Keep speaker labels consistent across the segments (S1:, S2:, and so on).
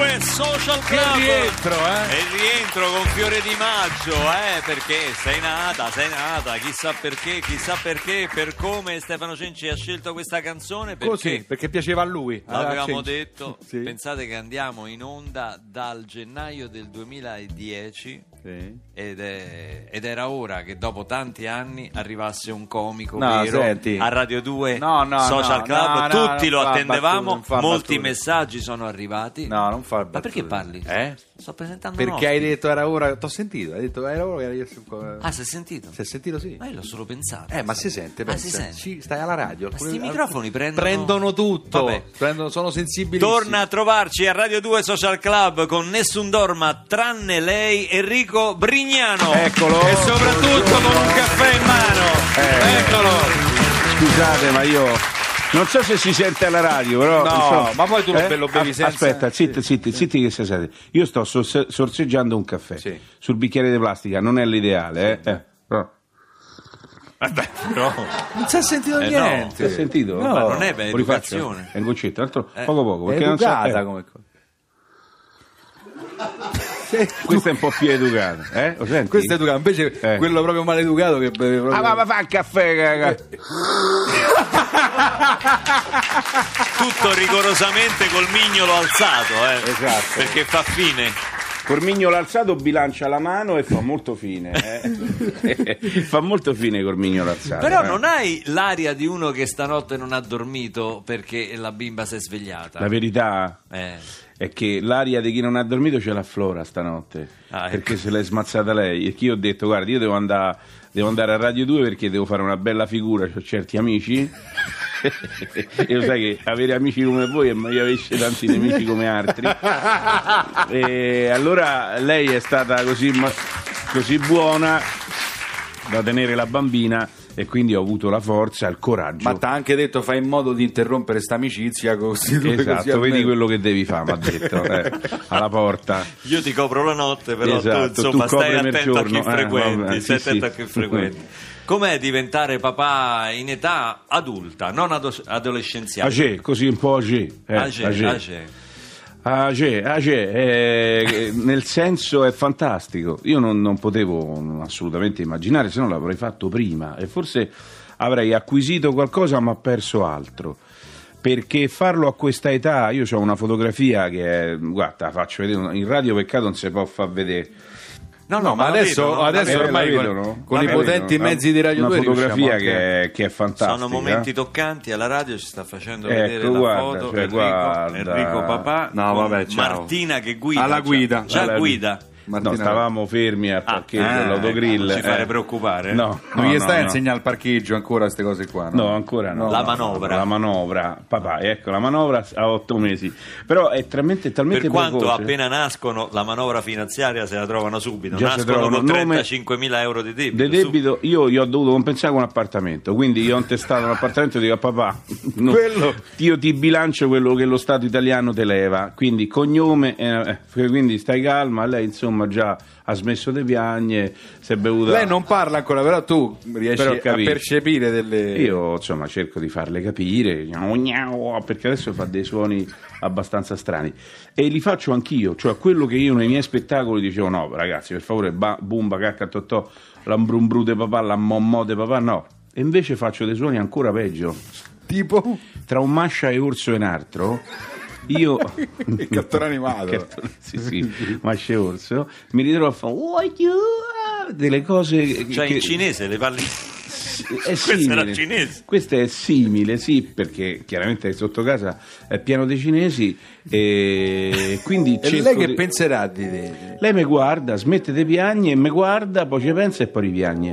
S1: Questa è Radio 2 Social Club.
S2: Che rientro, eh?
S1: E il rientro con Fiore di Maggio, eh? Perché sei nata, sei nata, chissà perché, chissà perché, per come Stefano Cenci ha scelto questa canzone. Perché
S2: Così, perché piaceva a lui.
S1: L'avevamo
S2: Ah,
S1: detto,
S2: Sì.
S1: pensate che andiamo in onda dal gennaio del 2010
S2: Sì.
S1: ed, è- ed era ora che dopo tanti anni arrivasse un comico
S2: No,
S1: vero
S2: senti.
S1: a Radio 2
S2: No, no,
S1: Social
S2: no,
S1: Club,
S2: no, no,
S1: tutti
S2: non
S1: lo
S2: fa
S1: attendevamo,
S2: battute, non fa
S1: molti
S2: battute.
S1: messaggi sono arrivati.
S2: No, non fa
S1: Ma
S2: battute.
S1: perché parli?
S2: Eh?
S1: Sto presentando
S2: Perché hai detto era ora. T'ho sentito, hai detto era ora. Io...
S1: Ah, si è sentito?
S2: Si è sentito sì.
S1: Ma io l'ho solo pensato.
S2: Eh, ma si sente,
S1: Ah,
S2: pensa.
S1: si sente.
S2: Sì, stai alla radio.
S1: Ma
S2: Alcuni-
S1: sti microfoni prendono-
S2: prendono tutto.
S1: Vabbè.
S2: Prendono- sono sensibili.
S1: Torna a trovarci a Radio 2 Social Club con Nessun Dorma tranne lei, Enrico Brignano.
S2: Eccolo.
S1: E soprattutto con un caffè in mano.
S2: Eh.
S1: Eccolo.
S3: Scusate, ma io non so se si sente alla radio, però.
S2: No,
S3: insomma-
S2: ma poi tu lo be- lo bevi senza-
S3: Aspetta, zitti,
S2: Sì.
S3: zitti, zitti che siete. Io sto sorse- sorseggiando un caffè
S2: Sì.
S3: sul bicchiere di plastica, non è l'ideale, eh. eh, però.
S1: Vabbè, però.
S2: Non si è sentito
S1: Eh, no.
S2: niente.
S3: Si è sentito?
S2: No,
S1: Ma non è per educazione.
S3: È un goccetto, altro
S1: Eh.
S3: poco poco.
S2: È
S3: Perché non so-
S2: educata
S3: eh,
S2: come cosa.
S3: Questo è un po' più educato, eh? Lo senti?
S2: Questo è educato, invece
S3: Eh.
S2: quello proprio maleducato che beve proprio...
S3: Ah, ma, ma fa il caffè, caga.
S1: Tutto rigorosamente col mignolo alzato, eh.
S3: Esatto.
S1: Perché fa fine.
S3: Cormignolo alzato bilancia la mano e fa molto fine, eh? fa molto fine Cormignolo alzato.
S1: Però
S3: eh.
S1: non hai l'aria di uno che stanotte non ha dormito perché la bimba si è svegliata.
S3: La verità
S1: Eh.
S3: è che l'aria di chi non ha dormito ce l'ha Flora stanotte,
S1: Ah, ecco.
S3: perché se l'è smazzata lei. E che io ho detto, guarda, io devo andare, devo andare a Radio 2 perché devo fare una bella figura, ho certi amici. e lo sai che avere amici come voi è meglio avesse tanti nemici come altri. E allora lei è stata così, così buona da tenere la bambina e quindi ho avuto la forza, il coraggio.
S2: Ma t'ha anche detto fai in modo di interrompere sta amicizia così così
S3: Esatto,
S2: almeno-
S3: vedi quello che devi fare, mi ha detto, eh, alla porta.
S1: Io ti copro la notte, però
S3: Esatto,
S1: tu insomma
S3: tu
S1: stai attento a chi
S3: eh,
S1: frequenti,
S3: vabbè,
S1: stai
S3: sì,
S1: attento
S3: sì.
S1: a chi frequenti. Com'è diventare papà in età adulta, non ado- adolescenziale?
S3: Agè, così un po' agè. Eh,
S1: Agè,
S3: agè.
S1: agè.
S3: Agè, agè, eh, nel senso è fantastico. Io non, non potevo assolutamente immaginare, se no l'avrei fatto prima e forse avrei acquisito qualcosa ma perso altro. Perché farlo a questa età, io ho una fotografia che è, guarda, faccio vedere, in radio peccato non si può far vedere.
S1: No,
S2: No, ma
S1: la
S2: adesso,
S1: vedo, no?
S2: adesso
S3: Eh, la
S2: ormai con,
S3: vedono?
S2: con i
S3: vedono?
S2: potenti mezzi di Radio
S3: Una
S2: 2
S3: fotografia
S2: riusciamo anche-
S3: che è, che è fantastica.
S1: Sono momenti toccanti, alla radio ci sta facendo
S3: Ecco,
S1: vedere la
S3: guarda,
S1: foto
S3: cioè,
S1: Enrico. Enrico papà
S2: No,
S1: con
S2: vabbè.
S1: Martina che guida.
S2: Alla
S1: già-
S2: guida.
S1: Già
S2: Alla-
S1: guida.
S2: Martina-
S3: No, stavamo fermi al parcheggio
S1: ah,
S3: dell'autogrill.
S1: ecco, non ci fare
S3: eh.
S1: preoccupare?
S3: No,
S2: Non
S3: no,
S2: gli
S3: no,
S2: stai a
S3: no.
S2: insegnare il parcheggio ancora queste cose qua?
S3: No, ancora no.
S1: La
S3: No,
S1: manovra.
S3: La manovra, papà, ecco, la manovra a otto mesi. Però è talmente, talmente
S1: Per quanto
S3: precoce.
S1: appena nascono la manovra finanziaria se la trovano subito,
S3: Già
S1: nascono
S3: trovano
S1: con
S3: nome-
S1: 35.000 euro di debito.
S3: De debito, io gli ho dovuto compensare con un appartamento, quindi io ho intestato un appartamento e dico a papà, no,
S2: Quello-
S3: io ti bilancio quello che lo Stato italiano te leva, quindi cognome, eh, eh, quindi stai calma, lei insomma già ha smesso di piagne, si è bevuta...
S2: Lei non parla ancora, però tu riesci
S3: Però
S2: a percepire delle...
S3: Io insomma cerco di farle capire, perché adesso fa dei suoni abbastanza strani. E li faccio anch'io, cioè quello che io nei miei spettacoli dicevo no ragazzi per favore ba, bumba cacca totò, l'ambrumbru de papà, la mommò de papà, no, e invece faccio dei suoni ancora peggio,
S2: Tipo?
S3: Tra un mascia e orso e un altro. Io
S2: il cartone animato.
S3: Cartone- sì, sì, mascia e orso, mi ritrovo a fare "Oh, you", delle cose
S1: Cioè
S3: che-
S1: in cinese le parli
S3: è
S1: Questo era
S3: simile.
S1: cinese.
S3: Questo è simile, sì, perché chiaramente sotto casa è pieno dei cinesi e quindi
S2: E lei che
S3: di-
S2: penserà di te?
S3: Lei mi guarda, smette di piagne, mi guarda, poi ci pensa e poi ripiagne.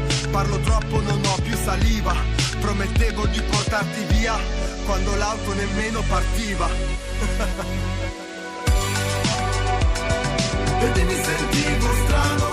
S4: Parlo troppo, non ho più saliva. Promettevo di portarti via quando l'auto nemmeno partiva. Vedi mi sentivo strano,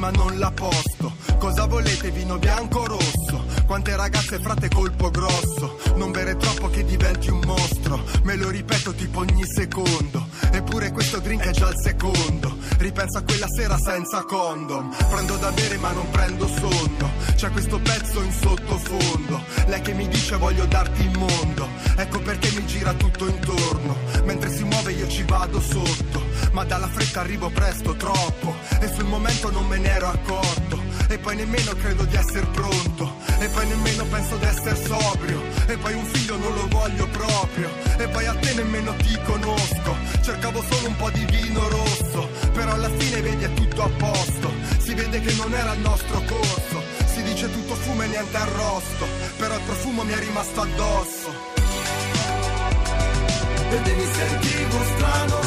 S4: ma non la posto. Cosa volete, vino bianco o rosso? Quante ragazze frate colpo grosso. Non bere troppo che diventi un mostro. Me lo ripeto tipo ogni secondo. Eppure questo drink è già il secondo. Ripenso a quella sera senza condom. Prendo da bere ma non prendo sonno. C'è questo pezzo in sottofondo. Lei che mi dice voglio darti il mondo. Ecco perché mi gira tutto intorno. Mentre si muove io ci vado sotto. Ma dalla fretta arrivo presto, troppo. E sul momento non me ne ero accorto. E poi nemmeno credo di essere pronto. E poi nemmeno penso di essere sobrio. E poi un figlio non lo voglio proprio. E poi a te nemmeno ti conosco. Cercavo solo un po' di vino rosso. Però alla fine vedi è tutto a posto. Si vede che non era il nostro corso. Si dice tutto fumo e niente arrosto. Però il profumo mi è rimasto addosso. Vedi mi sentivo strano,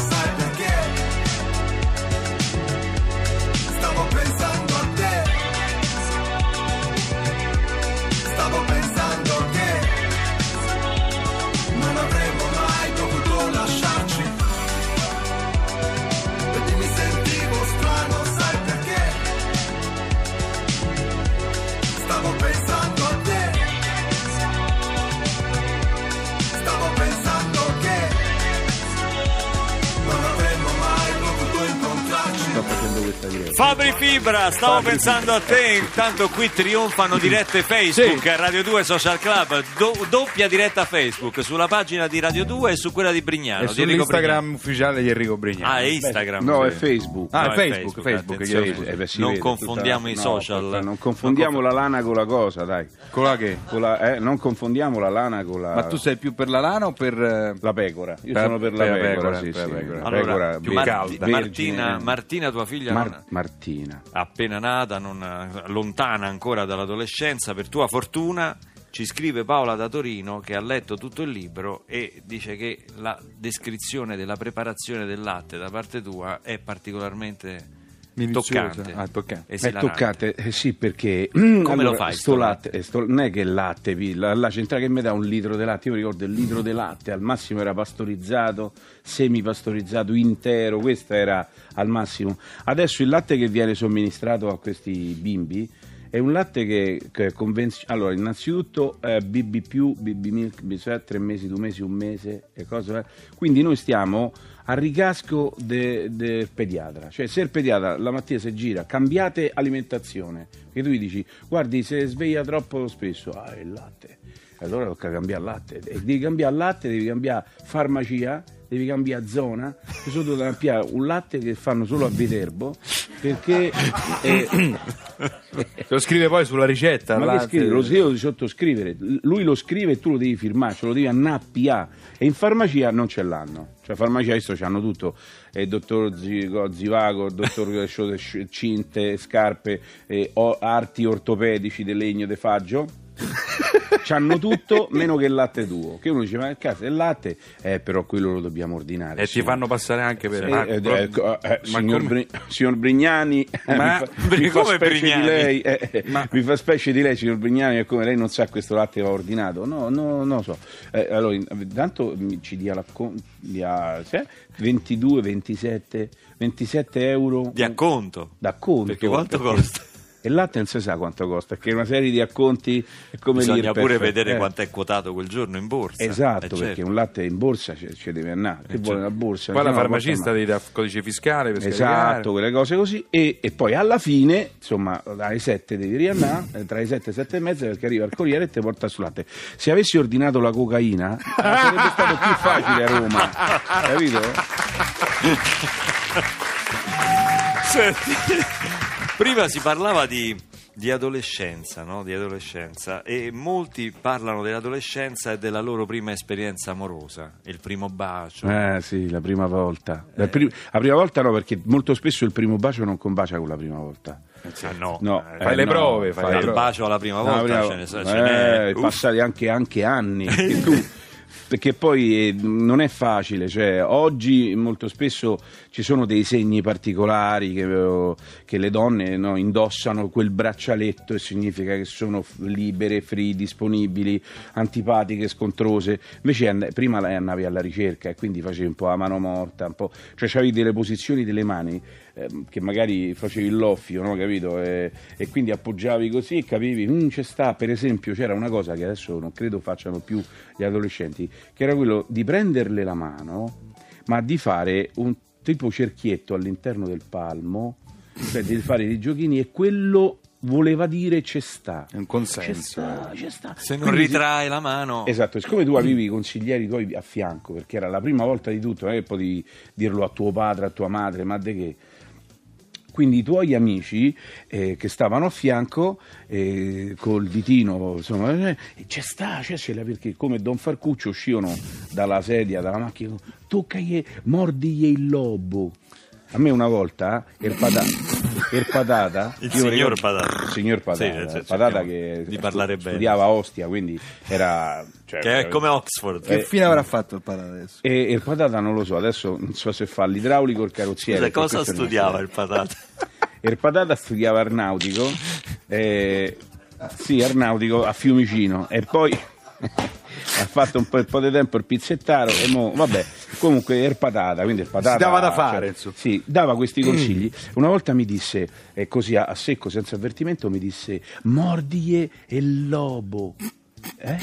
S1: Fabri Fibra, stavo pensando a te, intanto qui trionfano dirette Facebook,
S2: Sì.
S1: Radio 2 Social Club, do- doppia diretta Facebook sulla pagina di Radio 2 e su quella di Brignano.
S2: E
S1: di
S2: sull'Instagram ufficiale di Enrico Brignano.
S1: Brignano. Ah, è Instagram.
S3: No,
S1: sì.
S3: è Facebook.
S2: Ah,
S1: No,
S2: è Facebook, Facebook,
S1: attenzione.
S2: chiedo
S3: Eh, beh, si
S1: non
S3: vede
S1: confondiamo
S3: tutta-
S1: i
S3: no,
S1: social.
S3: porca, non confondiamo la lana con la cosa, dai.
S2: Colà che?
S3: Con la- eh, non confondiamo la lana con la,
S2: Ma tu sei più per la lana o per... eh,
S3: la pecora. Io
S2: Per-
S3: sono per la
S2: la
S3: pecora,
S2: pecora,
S3: sì,
S2: la
S3: sì.
S2: pecora.
S3: La
S1: Allora,
S3: pecora
S1: più
S3: vergine.
S1: Martina, Martina, tua figlia,
S3: Mar-
S1: non-
S3: Martina.
S1: Appena nata, non- lontana ancora dall'adolescenza, per tua fortuna ci scrive Paola da Torino che ha letto tutto il libro e dice che la descrizione della preparazione del latte da parte tua è particolarmente. Toccante.
S2: Ah, toccante.
S1: e
S3: È
S1: esilarante.
S3: toccate, eh, sì, perché
S1: Come lo fai,
S3: Sto
S1: sto
S3: latte, eh, sto- non è che il latte, la, la centrale che mi dà un litro di latte, io mi ricordo il litro di latte, al massimo era pastorizzato, semipastorizzato intero, questo era al massimo. Adesso il latte che viene somministrato a questi bimbi è un latte che, che convenzionale. Allora, innanzitutto eh, BB, BB milk, bisogna tre mesi, due mesi, un mese e cose. eh. Quindi noi stiamo a ricasco de- del pediatra. Cioè, se il pediatra la mattina si gira, cambiate alimentazione. Perché tu gli dici, guardi, se sveglia troppo spesso, ah, il latte. Allora tocca cambiare latte. E devi cambiare latte, devi cambiare farmacia, devi cambiare zona. Io sono dovuto cambiare un latte che fanno solo a Viterbo perché eh,
S2: Lo scrive poi sulla ricetta.
S3: ma che
S2: latte-
S3: scrive? Lo devo di sottoscrivere. Lui lo scrive e tu lo devi firmare, ce lo devi annappiare. E in farmacia non ce l'hanno. Cioè, farmacia adesso hanno tutto. eh, dottor Zigo- Zivago, il dottor Cinte, scarpe, eh, arti ortopedici del legno de faggio. c'hanno tutto meno che il latte tuo. Che uno dice, ma cazzo, è il latte? Eh, però quello lo dobbiamo ordinare.
S2: E ti
S3: signor.
S2: fanno passare anche per...
S3: Eh,
S2: ma-
S3: eh, ecco, eh,
S2: ma
S3: signor, Bri- signor Brignani, eh,
S2: Ma-
S3: mi fa, mi
S1: Brignani?
S3: di lei, eh, eh,
S2: Ma-
S3: mi fa specie di lei, signor Brignani, è come lei non sa questo latte va ordinato. No, no, non lo so. Eh, allora, intanto mi- ci dia, la, dia se- 22, 27, 27 euro
S1: Di acconto.
S3: d'acconto.
S1: Perché quanto
S3: perché
S1: costa?
S3: Il latte non si sa quanto costa, perché una serie di acconti è come
S1: Bisogna
S3: l'IRPEF,
S1: pure vedere
S3: eh.
S1: quanto è quotato quel giorno in borsa.
S3: Esatto,
S1: Eh,
S3: perché
S1: certo.
S3: un latte in borsa ci, deve andare. Che vuole la borsa?
S2: Poi la farmacista devi dare codice fiscale per
S3: Esatto,
S2: scaricare.
S3: quelle cose così. E, e poi alla fine, insomma, alle 7 devi riandare, eh, tra le 7 e 7 e mezza, perché arriva il corriere e ti porta sul latte. Se avessi ordinato la cocaina, sarebbe stato più facile a Roma, capito?
S1: Senti, prima si parlava di, di adolescenza, no? Di adolescenza e molti parlano dell'adolescenza e della loro prima esperienza amorosa, il primo bacio.
S3: Eh sì, la prima volta. La, pri- la prima volta no, perché molto spesso il primo bacio non combacia con la prima volta.
S1: Ah, no,
S3: No,
S1: eh,
S2: Fai le
S3: no,
S2: prove, fai le
S1: dal
S2: prove.
S1: bacio alla prima
S3: No,
S1: volta
S3: prima-
S1: ce ne, so- ce
S3: eh, passati anche, anche anni. Tu- perché poi eh, non è facile, cioè, oggi molto spesso ci sono dei segni particolari che, eh, che le donne no, indossano quel braccialetto e significa che sono libere, free, disponibili, antipatiche, scontrose. Invece and- prima andavi alla ricerca e quindi facevi un po' a mano morta, un po', cioè avevi delle posizioni delle mani ehm, che magari facevi loffio, no? capito? E, e quindi appoggiavi così e capivi, "Mm, c'è sta, per esempio, c'era una cosa che adesso non credo facciano più gli adolescenti, che era quello di prenderle la mano, ma di fare un tipo cerchietto all'interno del palmo, cioè di fare dei giochini e quello voleva dire c'è sta.
S2: È un
S3: C'è
S2: consenso.
S3: sta, c'è sta.
S1: Se non
S3: Quindi si-
S1: ritrae la mano,
S3: Esatto, siccome tu avevi i consiglieri tuoi a fianco, perché era la prima volta di tutto, non è che potevi dirlo a tuo padre, a tua madre, ma de che? Quindi i tuoi amici eh, che stavano a fianco eh, col ditino, insomma, eh, c'è sta, c'è, c'è perché come Don Farcuccio uscivano dalla sedia, dalla macchina, toccagli, mordigli il lobo. A me una volta, eh, il patata, il patata
S1: Il signor
S3: ricordo-
S1: Patata.
S3: il signor Patata,
S1: Sì, cioè,
S3: patata che
S1: di parlare bene.
S3: studiava a Ostia, quindi era... cioè,
S1: che è come Oxford.
S3: Eh,
S5: Che fine avrà fatto il Patata adesso?
S3: e, il patata non lo so, adesso non so se fa l'idraulico o il carrozziere.
S1: Scusa, cosa studiava il patata?
S3: Il patata studiava arnautico, eh, sì, arnautico a Fiumicino e poi ha fatto un po', un po' di tempo il pizzettaro e mo, vabbè, comunque il patata, quindi il patata...
S2: Si dava da fare, insomma.
S3: Sì, dava questi consigli. Una volta mi disse, eh, così a, a secco, senza avvertimento, mi disse, mordiglie il lobo. Eh?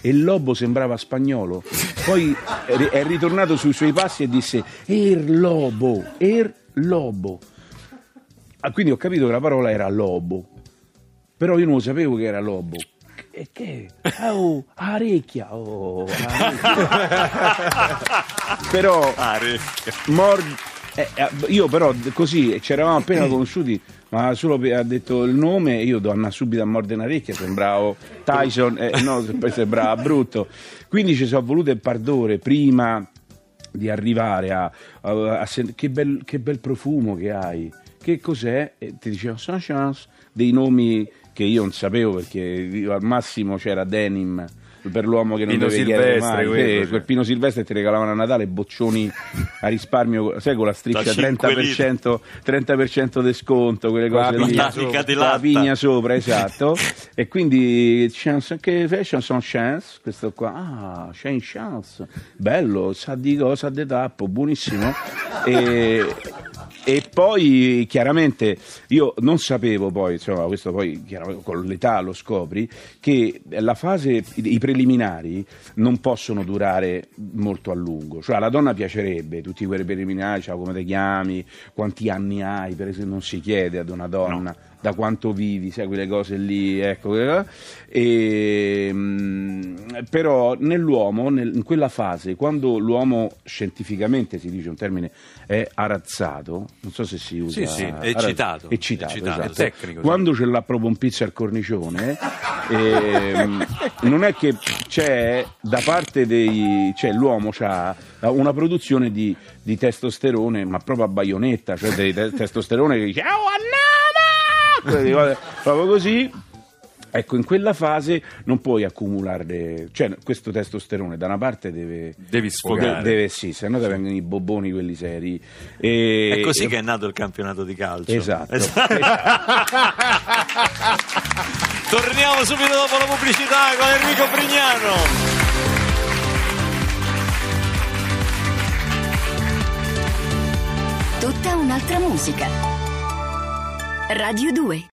S3: E il lobo sembrava spagnolo. Poi è ritornato sui suoi passi e disse, er lobo, er lobo. Ah, quindi ho capito che la parola era lobo, però io non lo sapevo che era lobo. E che? Oh, arecchia, oh, arecchia. però
S1: re-
S3: Mord- eh, eh, io però così ci eravamo appena conosciuti ma solo ha detto il nome io andare subito a mordere una orecchia sembravo Tyson eh, no sembrava brutto quindi ci sono volute il pardore prima di arrivare a, a- a sen- che, bel, che bel profumo che hai che cos'è? E ti dicevo sono chance dei nomi che io non sapevo perché al massimo c'era denim per l'uomo che non
S2: Pino
S3: deve chiedere mai.
S2: quello, cioè.
S3: quel Pino Silvestre ti regalavano a Natale boccioni a risparmio sai con la striscia
S1: Da cinque
S3: 30%, 30% di sconto quelle
S2: Con la
S3: cose lì.
S2: pigna
S1: sopra. di
S3: la pigna sopra esatto. E quindi chance che fashion sono chance? Questo qua. Ah c'è chance. Bello sa di cosa de tappo buonissimo. E, e poi chiaramente io non sapevo poi, insomma, questo poi con l'età lo scopri, che la fase, i preliminari non possono durare molto a lungo. Cioè alla donna piacerebbe tutti quei preliminari, ciao come ti chiami, quanti anni hai, per esempio non si chiede ad una donna. Da quanto vivi, sai quelle cose lì, ecco. quelle- E, mm, però nell'uomo, nel- in quella fase, quando l'uomo scientificamente si dice un termine è arazzato, non so se si usa
S1: Sì, sì,
S3: arazzo-
S1: eccitato.
S3: eccitato,
S1: Eccitato,
S3: esatto.
S2: è tecnico, sì.
S3: Quando ce l'ha proprio un pizzo al cornicione, ehm, non è che c'è da parte dei. cioè l'uomo ha una produzione di, di testosterone, ma proprio a baionetta, cioè te- testosterone che dice "Oh, andiamo!" Proprio così. Ecco, in quella fase non puoi accumulare, cioè questo testosterone da una parte deve...
S1: Devi sfogare.
S3: Deve, sì, se no ti vengono i bobboni quelli seri. E,
S1: È così
S3: e-
S1: che è nato il campionato di calcio.
S3: Esatto.
S1: Torniamo subito dopo la pubblicità con Enrico Prignano.
S5: Tutta un'altra musica. Radio 2